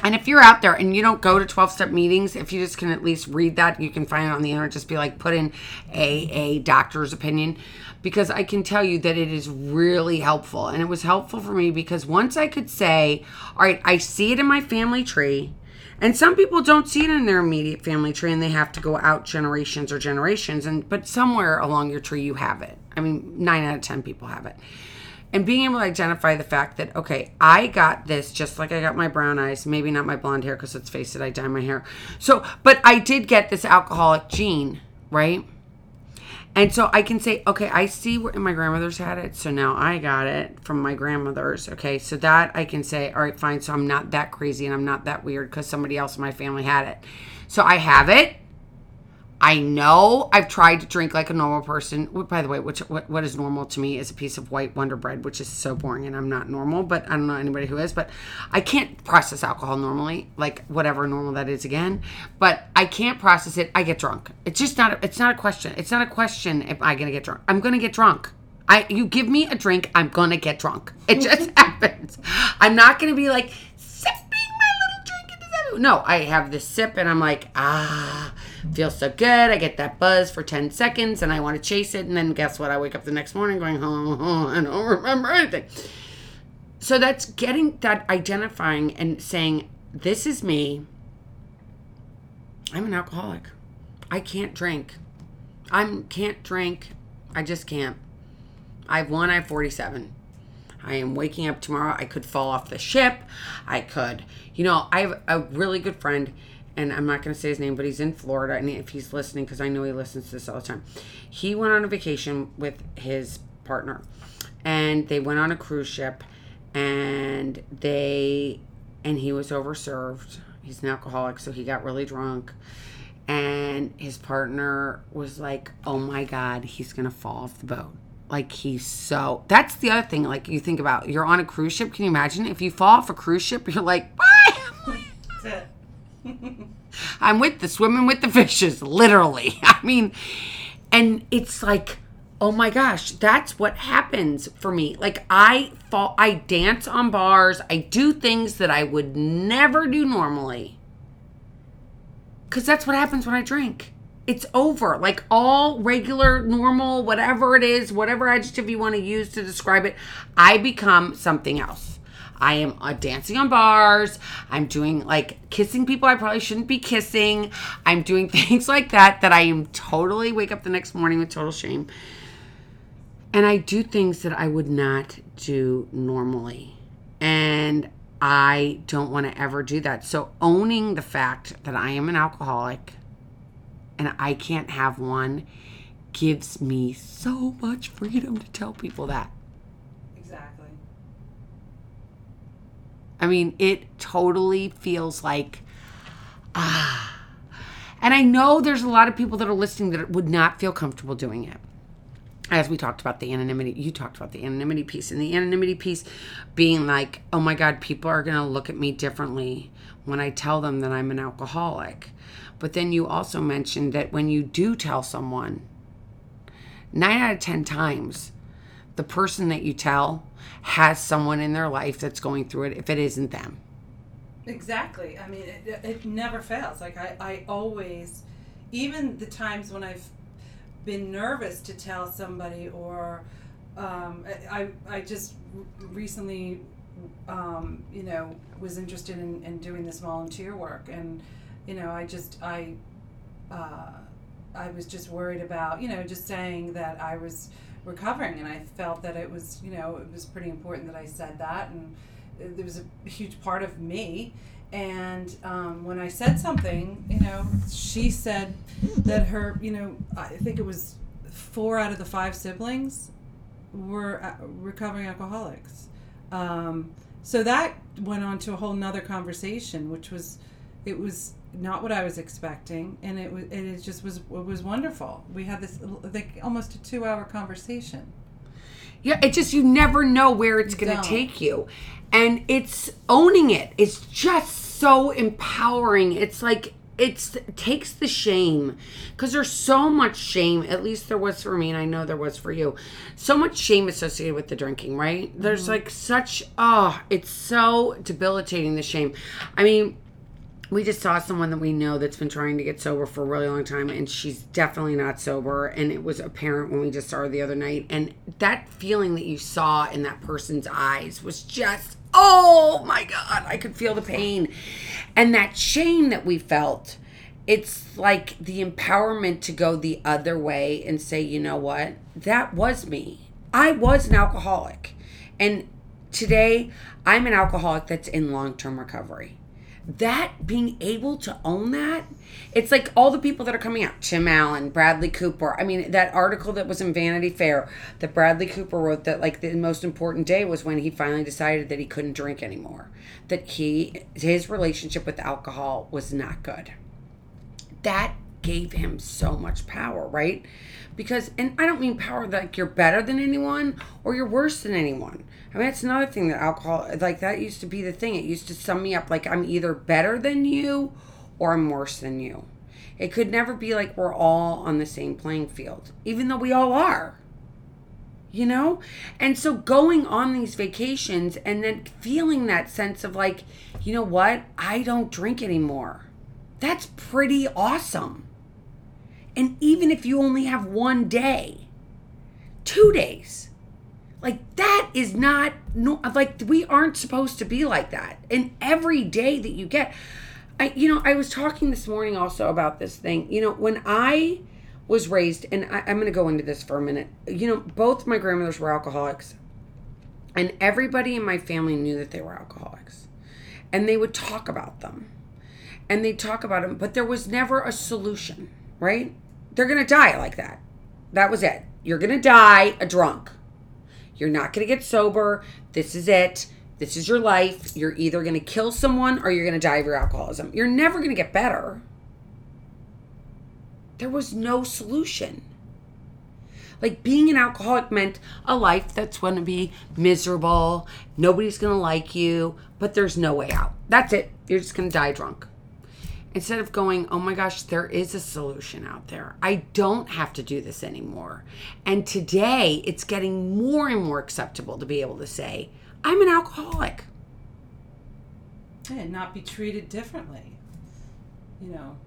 And if you're out there and you don't go to 12 step meetings, if you just can at least read that, you can find it on the internet. Just be like, put in a, a doctor's opinion because I can tell you that it is really helpful. And it was helpful for me because once I could say, all right, I see it in my family tree. And some people don't see it in their immediate family tree and they have to go out generations or generations. And but somewhere along your tree you have it. I mean, nine out of ten people have it and being able to identify the fact that okay i got this just like i got my brown eyes maybe not my blonde hair because let's face it i dye my hair so but i did get this alcoholic gene right And so I can say, okay, I see where my grandmother's had it. So now I got it from my grandmother's. Okay. So that I can say, all right, fine. So I'm not that crazy and I'm not that weird because somebody else in my family had it. So I have it. I know I've tried to drink like a normal person. By the way, which what, what is normal to me is a piece of white Wonder Bread, which is so boring, and I'm not normal. But I don't know anybody who is. But I can't process alcohol normally, like whatever normal that is again. But I can't process it. I get drunk. It's just not. It's not a question. It's not a question if I'm gonna get drunk. I'm gonna get drunk. I you give me a drink, I'm gonna get drunk. It just happens. I'm not gonna be like sipping my little drink into that. No, I have this sip and I'm like, ah, feels so good. I get that buzz for 10 seconds and I want to chase it. And then guess what? I wake up the next morning going, oh, oh, I don't remember anything. So that's getting that identifying and saying, this is me. I'm an alcoholic. I can't drink. I can't drink. I just can't. I have one, I have 47. I am waking up tomorrow. I could fall off the ship. I could, you know, I have a really good friend, and I'm not going to say his name, but he's in Florida. And if he's listening, because I know he listens to this all the time, he went on a vacation with his partner, and they went on a cruise ship, and they, and he was overserved. He's an alcoholic, so he got really drunk. And his partner was like, oh my God, he's going to fall off the boat like he's so that's the other thing like you think about you're on a cruise ship can you imagine if you fall off a cruise ship you're like bye. i'm with the swimming with the fishes literally. I mean and it's like oh my gosh that's what happens for me. Like i fall i dance on bars. I do things that i would never do normally. Because that's what happens when i drink. It's over. Like all regular, normal, whatever it is, whatever adjective you want to use to describe it, I become something else. I am uh, dancing on bars. I'm doing like kissing people I probably shouldn't be kissing. I'm doing things like that that I am totally wake up the next morning with total shame. And I do things that I would not do normally. And I don't want to ever do that. So owning the fact that I am an alcoholic and I can't have one gives me so much freedom to tell people that. Exactly. I mean, it totally feels like ah. And I know there's a lot of people that are listening that would not feel comfortable doing it. As we talked about the anonymity, you talked about the anonymity piece, and the anonymity piece being like, oh my God, people are going to look at me differently when I tell them that I'm an alcoholic. But then you also mentioned that when you do tell someone, nine out of 10 times, the person that you tell has someone in their life that's going through it if it isn't them. Exactly. I mean, it, it never fails. Like I, I always, even the times when I've been nervous to tell somebody, or um, I, I, just recently, um, you know, was interested in, in doing this volunteer work, and you know, I just I, uh, I was just worried about, you know, just saying that I was recovering, and I felt that it was, you know, it was pretty important that I said that, and there was a huge part of me. And um, when I said something, you know, she said that her, you know, I think it was four out of the five siblings were uh, recovering alcoholics. Um, so that went on to a whole nother conversation, which was, it was not what I was expecting, and it was, it just was, it was wonderful. We had this like almost a two-hour conversation. Yeah, it just you never know where it's going to take you. And it's owning it. It's just so empowering. It's like it's it takes the shame because there's so much shame at least there was for me and i know there was for you so much shame associated with the drinking right there's mm-hmm. like such oh it's so debilitating the shame i mean we just saw someone that we know that's been trying to get sober for a really long time and she's definitely not sober and it was apparent when we just saw her the other night and that feeling that you saw in that person's eyes was just oh my god i could feel the pain. And that shame that we felt it's like the empowerment to go the other way and say you know what? That was me. I was an alcoholic. And today i'm an alcoholic that's in long-term recovery that being able to own that, it's like all the people that are coming out Tim Allen, Bradley Cooper. I mean, that article that was in Vanity Fair that Bradley Cooper wrote that like the most important day was when he finally decided that he couldn't drink anymore. That he, his relationship with alcohol was not good. That gave him so much power, right? Because, and I don't mean power like you're better than anyone or you're worse than anyone. I mean, that's another thing that alcohol, like that used to be the thing. It used to sum me up like I'm either better than you or I'm worse than you. It could never be like we're all on the same playing field, even though we all are. You know? And so going on these vacations and then feeling that sense of like, you know what? I don't drink anymore. That's pretty awesome. And even if you only have one day, two days, like that is not no like we aren't supposed to be like that. And every day that you get, I you know I was talking this morning also about this thing. You know when I was raised, and I, I'm going to go into this for a minute. You know both my grandmothers were alcoholics, and everybody in my family knew that they were alcoholics, and they would talk about them, and they'd talk about them, but there was never a solution. Right? They're going to die like that. That was it. You're going to die a drunk. You're not going to get sober. This is it. This is your life. You're either going to kill someone or you're going to die of your alcoholism. You're never going to get better. There was no solution. Like being an alcoholic meant a life that's going to be miserable. Nobody's going to like you, but there's no way out. That's it. You're just going to die drunk instead of going, oh my gosh, there is a solution out there. I don't have to do this anymore. And today it's getting more and more acceptable to be able to say, I'm an alcoholic. And not be treated differently. You know.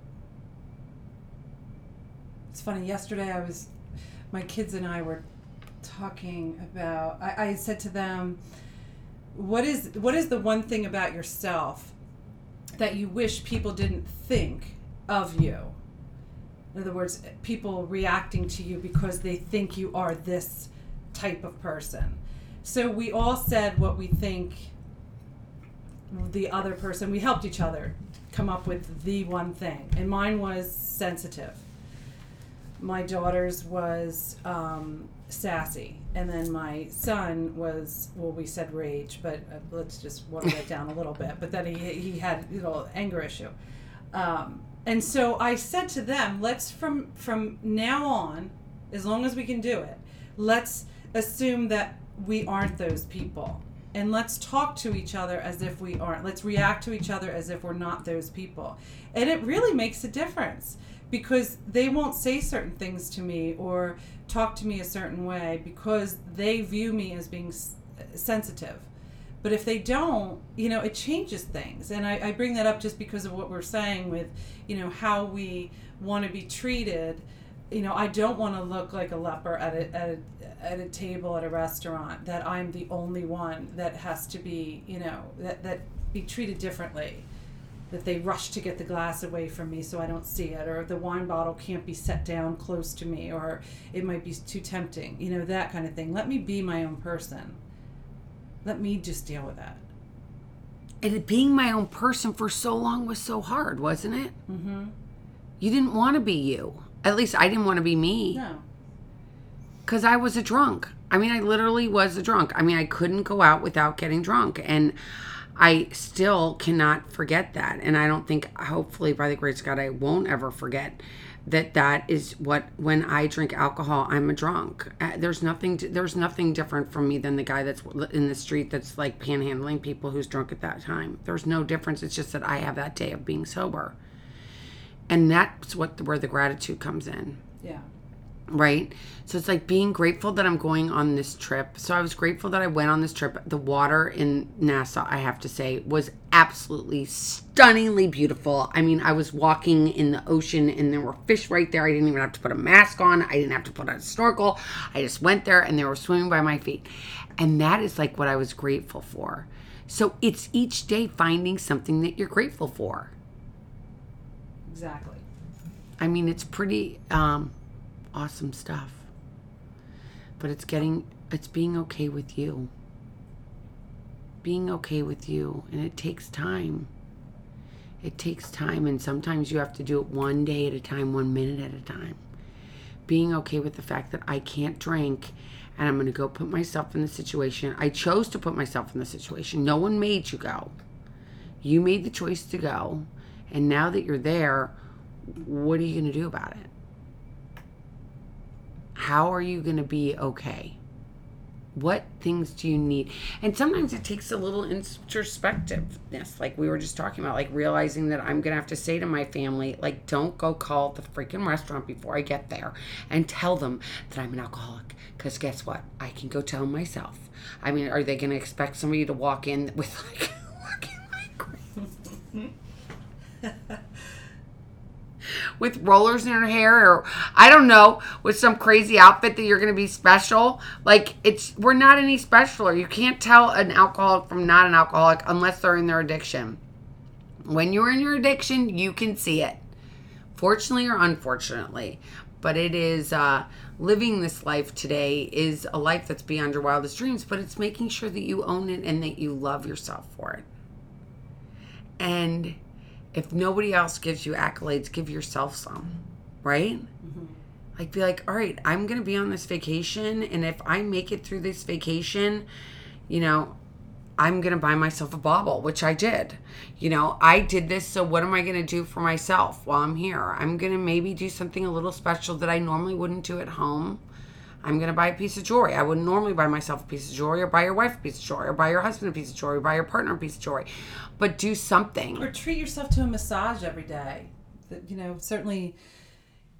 It's funny, yesterday I was, my kids and I were talking about, I, I said to them, what is what is the one thing about yourself that you wish people didn't think of you. In other words, people reacting to you because they think you are this type of person. So we all said what we think the other person, we helped each other come up with the one thing. And mine was sensitive. My daughter's was um, sassy. And then my son was well we said rage but uh, let's just water that down a little bit but then he, he had you know anger issue. Um, and so i said to them let's from from now on as long as we can do it let's assume that we aren't those people. And let's talk to each other as if we aren't. Let's react to each other as if we're not those people. And it really makes a difference because they won't say certain things to me or talk to me a certain way because they view me as being sensitive. But if they don't, you know, it changes things. And I, I bring that up just because of what we're saying with, you know, how we want to be treated. You know, I don't want to look like a leper at a, at a at a table at a restaurant that I'm the only one that has to be, you know, that, that be treated differently that they rush to get the glass away from me so I don't see it, or the wine bottle can't be set down close to me, or it might be too tempting, you know, that kind of thing. Let me be my own person. Let me just deal with that. And being my own person for so long was so hard, wasn't it? Mm-hmm. You didn't want to be you. At least I didn't want to be me. No. Because I was a drunk. I mean, I literally was a drunk. I mean, I couldn't go out without getting drunk. And I still cannot forget that. And I don't think, hopefully, by the grace of God, I won't ever forget that that is what when I drink alcohol, I'm a drunk. Uh, there's nothing. There's nothing different from me than the guy that's in the street that's like panhandling people who's drunk at that time. There's no difference. It's just that I have that day of being sober, and that's what where the gratitude comes in. Yeah right? So it's like being grateful that I'm going on this trip. So I was grateful that I went on this trip. The water in Nassau, I have to say, was absolutely stunningly beautiful. I mean, I was walking in the ocean and there were fish right there. I didn't even have to put a mask on, I didn't have to put on a snorkel. I just went there and they were swimming by my feet. And that is like what I was grateful for. So it's each day finding something that you're grateful for. Exactly. I mean, it's pretty um awesome stuff. But it's getting, it's being okay with you. Being okay with you. And it takes time. It takes time, and sometimes you have to do it one day at a time, one minute at a time. Being okay with the fact that I can't drink and I'm going to go put myself in the situation. I chose to put myself in the situation. No one made you go. You made the choice to go. And now that you're there, what are you going to do about it? How are you going to be okay? What things do you need? And sometimes it takes a little introspectiveness, like we were just talking about, like realizing that I'm going to have to say to my family, like, don't go call the freaking restaurant before I get there and tell them that I'm an alcoholic. Because guess what? I can go tell myself. I mean, are they going to expect somebody to walk in with like, with rollers in her hair or I don't know, with some crazy outfit that you're going to be special. Like it's we're not any specialer. You can't tell an alcoholic from not an alcoholic unless they're in their addiction. When you're in your addiction, you can see it. Fortunately or unfortunately, but it is uh, living this life today is a life that's beyond your wildest dreams, but it's making sure that you own it and that you love yourself for it. And if nobody else gives you accolades, give yourself some, right? Mm-hmm. Like, be like, all right, I'm going to be on this vacation. And if I make it through this vacation, you know, I'm going to buy myself a bauble, which I did. You know, I did this. So, what am I going to do for myself while I'm here? I'm going to maybe do something a little special that I normally wouldn't do at home. I'm going to buy a piece of jewelry. I wouldn't normally buy myself a piece of jewelry or buy your wife a piece of jewelry or buy your husband a piece of jewelry or buy your partner a piece of jewelry. But do something. Or treat yourself to a massage every day. That you know, certainly,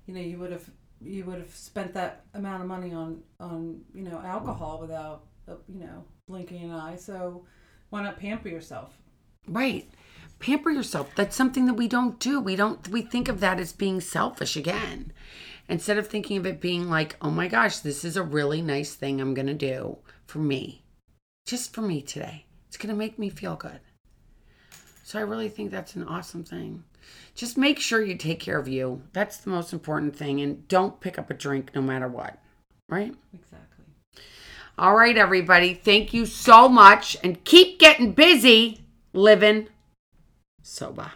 you know, you would have you would have spent that amount of money on on, you know, alcohol without uh, you know, blinking an eye. So why not pamper yourself? Right. Pamper yourself. That's something that we don't do. We don't we think of that as being selfish again instead of thinking of it being like, oh my gosh, this is a really nice thing I'm going to do for me, just for me today. It's going to make me feel good. So I really think that's an awesome thing. Just make sure you take care of you. That's the most important thing. And don't pick up a drink no matter what. Right? Exactly. All right, everybody. Thank you so much. And keep getting busy living sober.